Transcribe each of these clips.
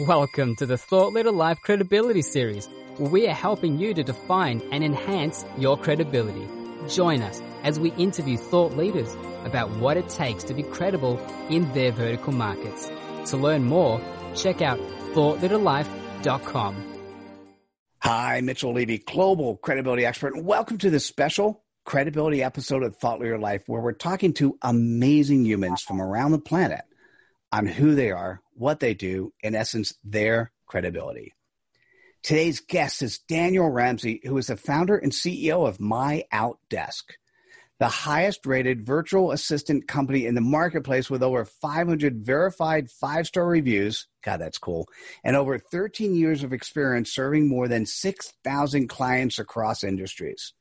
Welcome to the Thought Leader Life Credibility Series, where we are helping you to define and enhance your credibility. Join us as we interview thought leaders about what it takes to be credible in their vertical markets. To learn more, check out thoughtleaderlife.com. Hi, Mitchell Levy, global credibility expert, and welcome to this special credibility episode of Thought Leader Life, where we're talking to amazing humans from around the planet on who they are, what they do, in essence, their credibility. Today's guest is Daniel Ramsey, who is the founder and CEO of My Outdesk, the highest rated virtual assistant company in the marketplace with over 500 verified five star reviews. God, that's cool. And over 13 years of experience serving more than 6,000 clients across industries.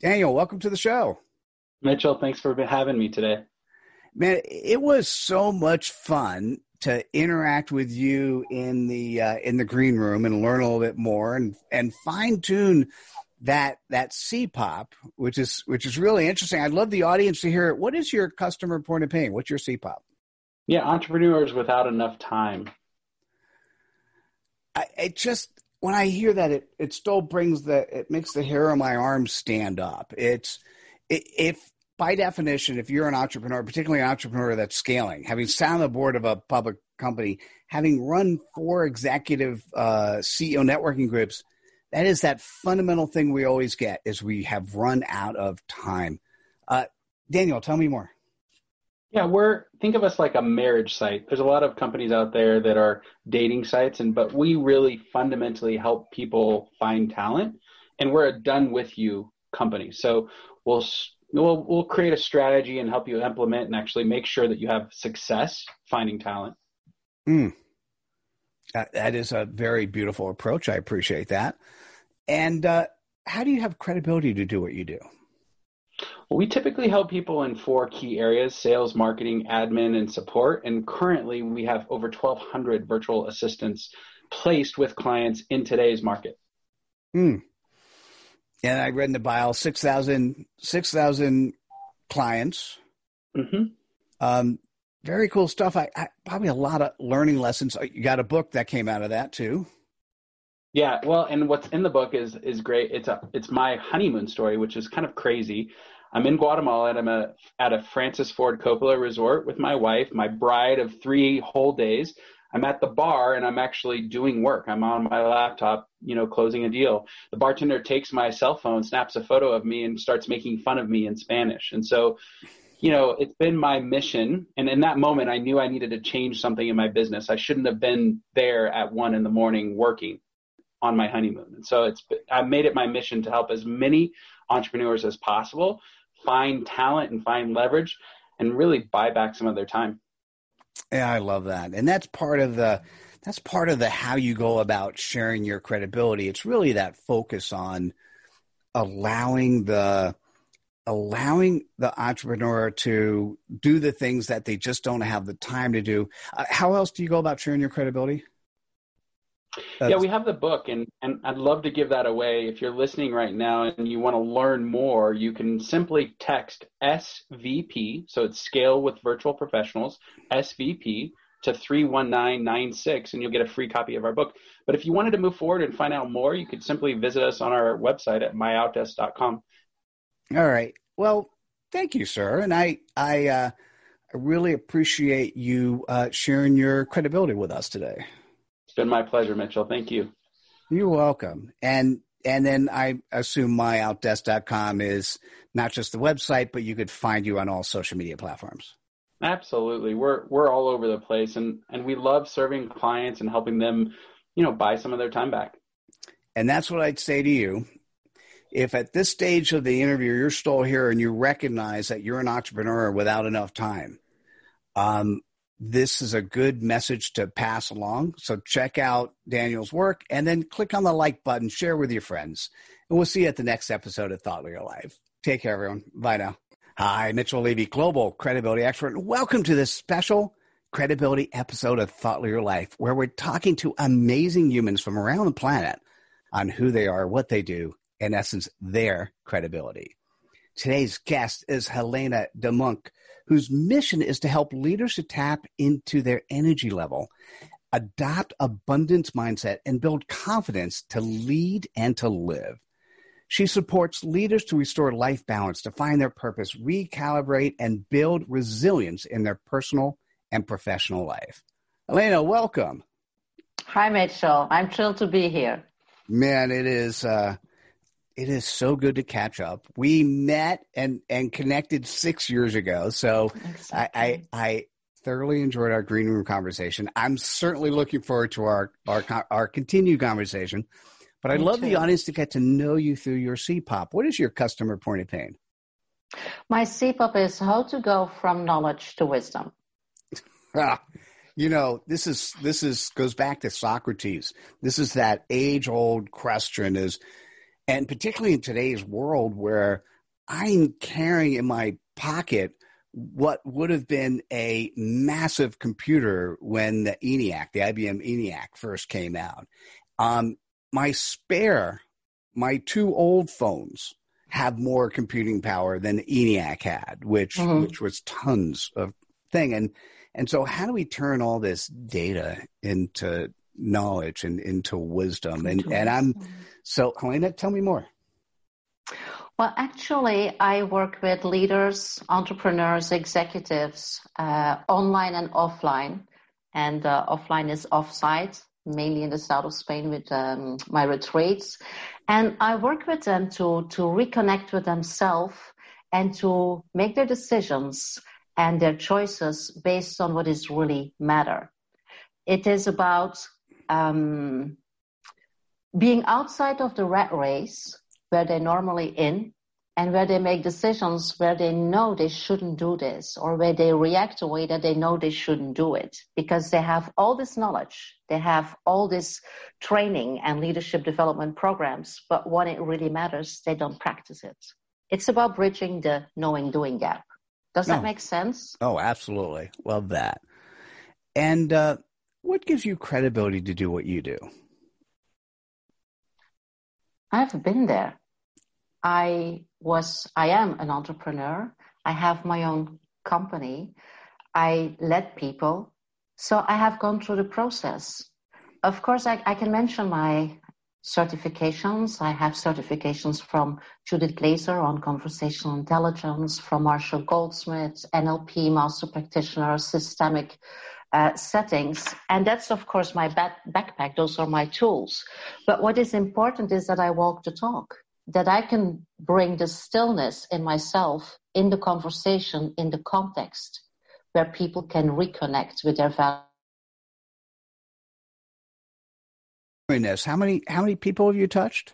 Daniel, welcome to the show. Mitchell, thanks for having me today man, it was so much fun to interact with you in the uh, in the green room and learn a little bit more and and fine tune that that CPOP, which is which is really interesting. I'd love the audience to hear it. What is your customer point of pain? What's your CPOP? Yeah, entrepreneurs without enough time. I it just when I hear that it it still brings the it makes the hair on my arm stand up. It's if by definition, if you're an entrepreneur, particularly an entrepreneur that's scaling, having sat on the board of a public company, having run four executive uh, CEO networking groups, that is that fundamental thing we always get is we have run out of time. Uh, Daniel, tell me more. Yeah, we're think of us like a marriage site. There's a lot of companies out there that are dating sites, and but we really fundamentally help people find talent, and we're a done with you company. So we'll we'll we'll create a strategy and help you implement and actually make sure that you have success finding talent. Mm. That, that is a very beautiful approach. I appreciate that. And uh, how do you have credibility to do what you do? Well, we typically help people in four key areas sales, marketing, admin, and support. And currently, we have over 1,200 virtual assistants placed with clients in today's market. Hmm and I read in the bio 6,000 6, clients. Mm-hmm. Um, very cool stuff. I, I, probably a lot of learning lessons. You got a book that came out of that too. Yeah, well, and what's in the book is is great. It's a it's my honeymoon story, which is kind of crazy. I'm in Guatemala and I'm a, at a Francis Ford Coppola resort with my wife, my bride of three whole days. I'm at the bar and I'm actually doing work. I'm on my laptop, you know, closing a deal. The bartender takes my cell phone, snaps a photo of me, and starts making fun of me in Spanish. And so, you know, it's been my mission. And in that moment, I knew I needed to change something in my business. I shouldn't have been there at one in the morning working on my honeymoon. And so it's I made it my mission to help as many entrepreneurs as possible find talent and find leverage and really buy back some of their time. Yeah, I love that. And that's part of the that's part of the how you go about sharing your credibility. It's really that focus on allowing the allowing the entrepreneur to do the things that they just don't have the time to do. Uh, how else do you go about sharing your credibility? That's... Yeah, we have the book, and, and I'd love to give that away. If you're listening right now and you want to learn more, you can simply text SVP, so it's Scale with Virtual Professionals, SVP, to 31996, and you'll get a free copy of our book. But if you wanted to move forward and find out more, you could simply visit us on our website at myoutdesk.com. All right. Well, thank you, sir. And I, I, uh, I really appreciate you uh, sharing your credibility with us today. It's been my pleasure, Mitchell. Thank you. You're welcome. And and then I assume myoutdesk.com is not just the website, but you could find you on all social media platforms. Absolutely. We're we're all over the place and and we love serving clients and helping them, you know, buy some of their time back. And that's what I'd say to you. If at this stage of the interview you're still here and you recognize that you're an entrepreneur without enough time, um, this is a good message to pass along. So check out Daniel's work and then click on the like button, share with your friends. And we'll see you at the next episode of Thought Leader Life. Take care, everyone. Bye now. Hi, Mitchell Levy, global credibility expert. Welcome to this special credibility episode of Thought Leader Life, where we're talking to amazing humans from around the planet on who they are, what they do, in essence, their credibility. Today's guest is Helena DeMunk whose mission is to help leaders to tap into their energy level. adopt abundance mindset, and build confidence to lead and to live. She supports leaders to restore life balance, to find their purpose, recalibrate, and build resilience in their personal and professional life. Elena, welcome. Hi, Mitchell. I'm thrilled to be here. Man, it is. Uh, it is so good to catch up. We met and and connected six years ago, so I, I, I thoroughly enjoyed our green room conversation. I'm certainly looking forward to our our our continued conversation. But I'd Me love too. the audience to get to know you through your CPOP. What is your customer point of pain? My CPOP is how to go from knowledge to wisdom. ah, you know, this is this is goes back to Socrates. This is that age old question is and particularly in today's world where I'm carrying in my pocket what would have been a massive computer when the ENIAC, the IBM ENIAC first came out. Um, my spare, my two old phones have more computing power than the ENIAC had, which mm-hmm. which was tons of thing. And and so how do we turn all this data into knowledge and into wisdom? And and I'm so Helena, tell me more. Well, actually, I work with leaders, entrepreneurs, executives, uh, online and offline. And uh, offline is offsite, mainly in the south of Spain with um, my retreats. And I work with them to, to reconnect with themselves and to make their decisions and their choices based on what is really matter. It is about um, being outside of the rat race where they're normally in and where they make decisions where they know they shouldn't do this or where they react a way that they know they shouldn't do it because they have all this knowledge they have all this training and leadership development programs but when it really matters they don't practice it. It's about bridging the knowing doing gap. Does that make sense? Oh absolutely. Love that. And uh, what gives you credibility to do what you do i've been there I was, I am an entrepreneur. I have my own company. I led people. So I have gone through the process. Of course, I, I can mention my certifications. I have certifications from Judith Glaser on conversational intelligence, from Marshall Goldsmith, NLP, master practitioner, systemic uh, settings. And that's, of course, my back- backpack. Those are my tools. But what is important is that I walk the talk that I can bring the stillness in myself in the conversation, in the context where people can reconnect with their values. How many how many people have you touched?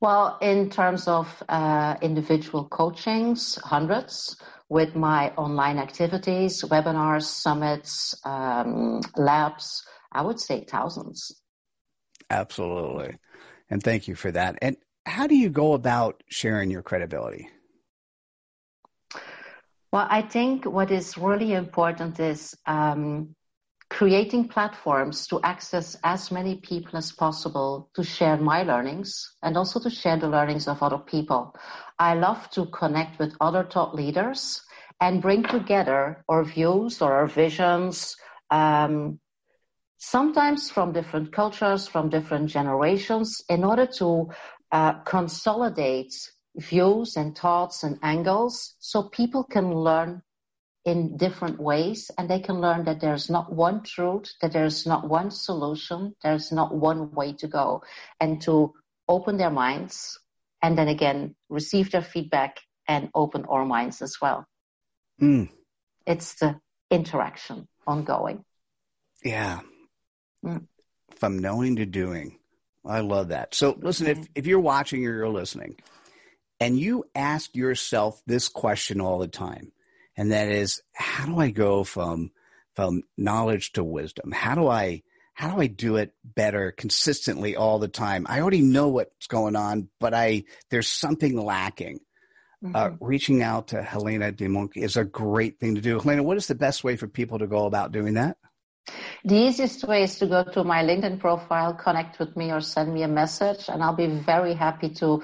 Well, in terms of uh, individual coachings, hundreds. With my online activities, webinars, summits, um, labs, I would say thousands. Absolutely, and thank you for that. And how do you go about sharing your credibility? Well, I think what is really important is um, creating platforms to access as many people as possible to share my learnings and also to share the learnings of other people. I love to connect with other thought leaders and bring together our views or our visions, um, sometimes from different cultures, from different generations, in order to uh, consolidates views and thoughts and angles so people can learn in different ways and they can learn that there's not one truth, that there's not one solution, there's not one way to go, and to open their minds and then again receive their feedback and open our minds as well. Mm. It's the interaction ongoing. Yeah. Mm. From knowing to doing. I love that. So listen, if, if you're watching or you're listening and you ask yourself this question all the time, and that is, how do I go from, from knowledge to wisdom? How do I, how do I do it better consistently all the time? I already know what's going on, but I, there's something lacking. Uh, mm-hmm. Uh, reaching out to Helena DeMonk is a great thing to do. Helena, what is the best way for people to go about doing that? The easiest way is to go to my LinkedIn profile, connect with me, or send me a message, and I'll be very happy to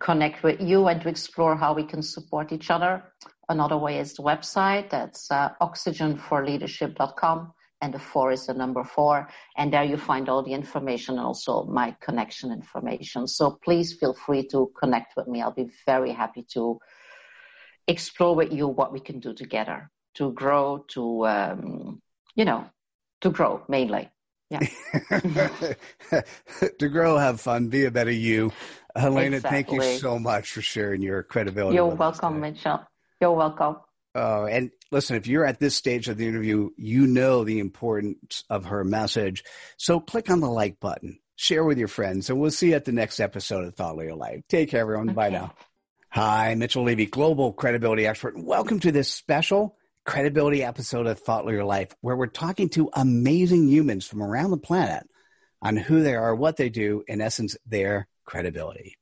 connect with you and to explore how we can support each other. Another way is the website. That's uh, oxygen4leadership.com. and the four is the number four. And there you find all the information, and also my connection information. So please feel free to connect with me. I'll be very happy to explore with you what we can do together to grow, to, um, you know, to grow mainly. Yeah. to grow, have fun, be a better you. Helena, Exactly. thank you so much for sharing your credibility. You're welcome. Mitchell. You're welcome. Oh, and listen, if you're at this stage of the interview, you know the importance of her message. So click on the like button, share with your friends, and we'll see you at the next episode of Thought Leader Life. Take care, everyone. Bye now. Hi, Mitchell Levy, global credibility expert. Welcome to this special credibility episode of Thought Leader Life, where we're talking to amazing humans from around the planet on who they are, what they do, in essence, their credibility.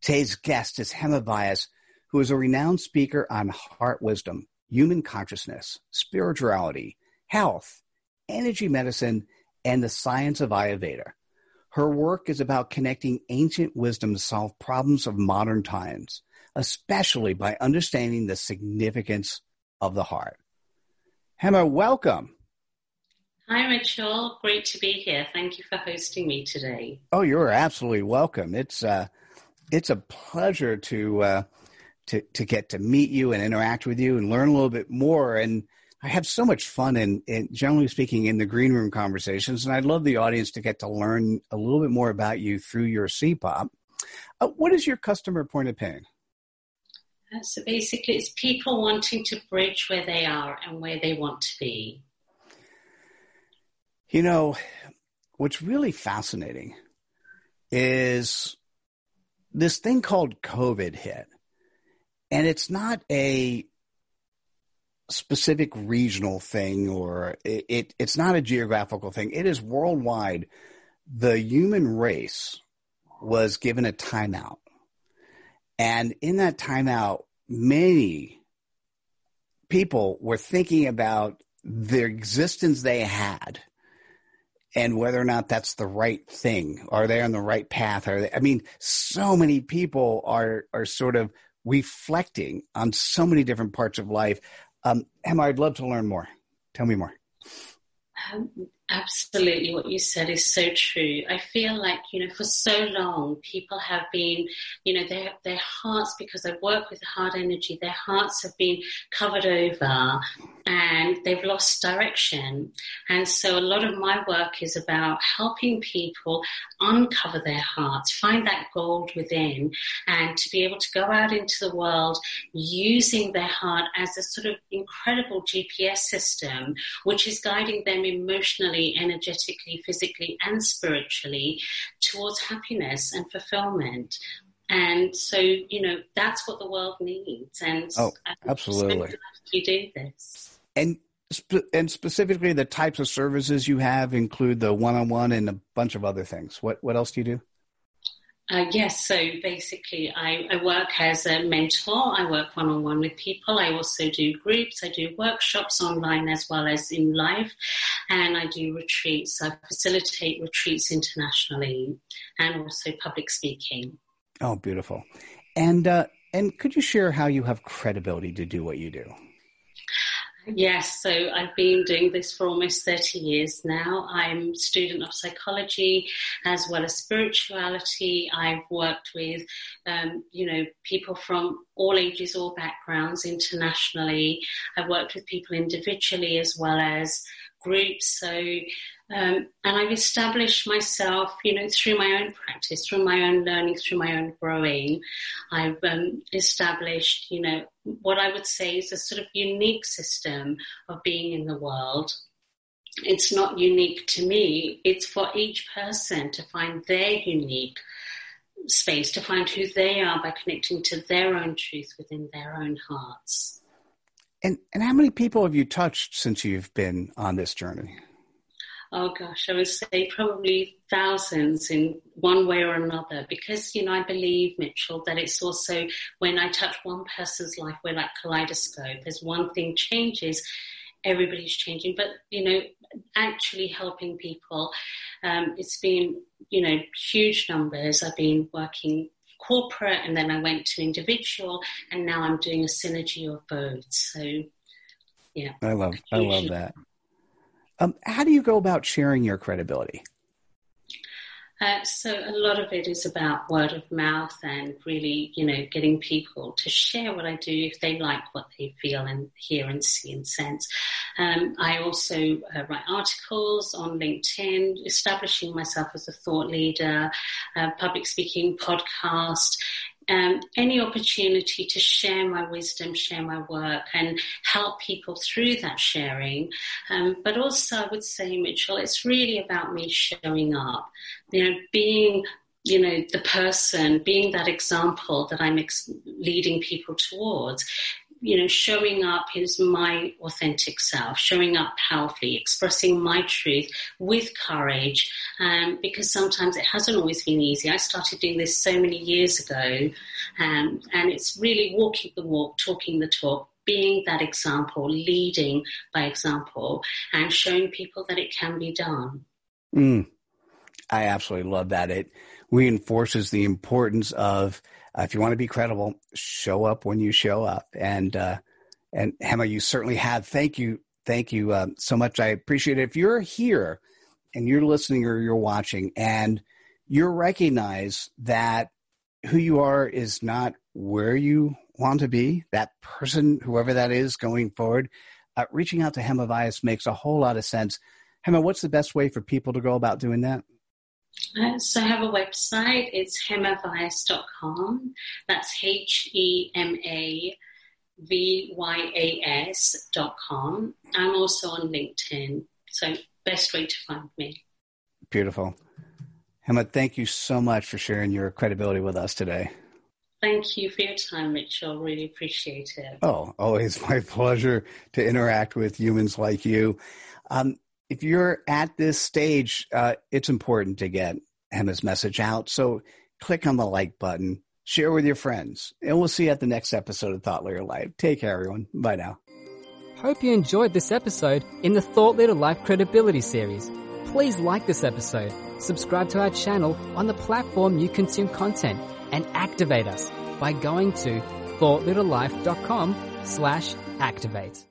Today's guest is Hema Vyas, who is a renowned speaker on heart wisdom, human consciousness, spirituality, health, energy medicine, and the science of Ayurveda. Her work is about connecting ancient wisdom to solve problems of modern times, especially by understanding the significance of the heart. Hema, welcome. Hi, Mitchell. Great to be here. Thank you for hosting me today. Oh, you're absolutely welcome. It's uh, it's a pleasure to uh, to to get to meet you and interact with you and learn a little bit more. And I have so much fun in, in generally speaking in the green room conversations, and I'd love the audience to get to learn a little bit more about you through your CPOP. Uh, what is your customer point of pain? So basically, it's people wanting to bridge where they are and where they want to be. You know, what's really fascinating is this thing called COVID hit. And it's not a specific regional thing or it, it it's not a geographical thing. It is worldwide. The human race was given a timeout. And in that timeout, many people were thinking about the existence they had and whether or not that's the right thing. Are they on the right path? Are they, I mean, so many people are are sort of reflecting on so many different parts of life. Um, Hema, I'd love to learn more. Tell me more. Um, absolutely, what you said is so true. I feel like you know, for so long, people have been, you know, their their hearts because I work with heart energy. Their hearts have been covered over, and they've lost direction. And so, a lot of my work is about helping people uncover their hearts, find that gold within, and to be able to go out into the world using their heart as a sort of incredible GPS system, which is guiding them emotionally, energetically, physically, and spiritually towards happiness and fulfillment. And so, you know, that's what the world needs. And Oh, absolutely. you do this. And sp- and specifically, the types of services you have include the one-on-one and a bunch of other things. What what else do you do? Uh, yes, so basically, I, I work as a mentor. I work one on one with people. I also do groups. I do workshops online as well as in life. And I do retreats. I facilitate retreats internationally and also public speaking. Oh, beautiful. And uh, and could you share how you have credibility to do what you do? Yes, so I've been doing this for almost 30 years now. I'm student of psychology as well as spirituality. I've worked with, um, you know, people from all ages, all backgrounds internationally. I've worked with people individually as well as groups. So, um, and I've established myself, you know, through my own practice, through my own learning, through my own growing. I've um, established, you know, what I would say is a sort of unique system of being in the world. It's not unique to me, it's for each person to find their unique space, to find who they are by connecting to their own truth within their own hearts. And and how many people have you touched since you've been on this journey? Oh gosh, I would say probably thousands in one way or another because, you know, I believe, Mitchell, that it's also when I touch one person's life, we're like kaleidoscope. As one thing changes, everybody's changing. But, you know, actually helping people, um, it's been, you know, huge numbers. I've been working corporate and then I went to individual and now I'm doing a synergy of both. So, yeah. I love I love that. Um, how do you go about sharing your credibility? Uh, so a lot of it is about word of mouth and really, you know, getting people to share what I do if they like what they feel and hear and see and sense. Um, I also uh, write articles on LinkedIn, establishing myself as a thought leader, uh, public speaking podcast, um, any opportunity to share my wisdom, share my work, and help people through that sharing. Um, but also, I would say, Mitchell, it's really about me showing up, you know, being you know, the person, being that example that I'm ex- leading people towards, you know, showing up is my authentic self, showing up powerfully, expressing my truth with courage, um, because sometimes it hasn't always been easy. I started doing this so many years ago, um, and it's really walking the walk, talking the talk, being that example, leading by example, and showing people that it can be done. Mm, I absolutely love that. It reinforces the importance of uh, if you want to be credible, show up when you show up. And uh, and Hema, you certainly have. Thank you, thank you uh, so much. I appreciate it. If you're here and you're listening or you're watching, and you recognize that who you are is not where you want to be, that person, whoever that is, going forward, uh, reaching out to Hema Vyas makes a whole lot of sense. Hema, what's the best way for people to go about doing that? Uh, so I have a website. It's hemavyas.com. That's H E M A V Y A S dot com. I'm also on LinkedIn. So best way to find me. Beautiful. Hema, thank you so much for sharing your credibility with us today. Thank you for your time, Mitchell. Really appreciate it. Oh, always my pleasure to interact with humans like you. Um, if you're at this stage, uh, it's important to get Hema's message out. So click on the like button, share with your friends, and we'll see you at the next episode of Thought Leader Life. Take care, everyone. Bye now. Hope you enjoyed this episode in the Thought Leader Life Credibility Series. Please like this episode, subscribe to our channel on the platform you consume content, and activate us by going to thoughtleaderlife.com slash activate.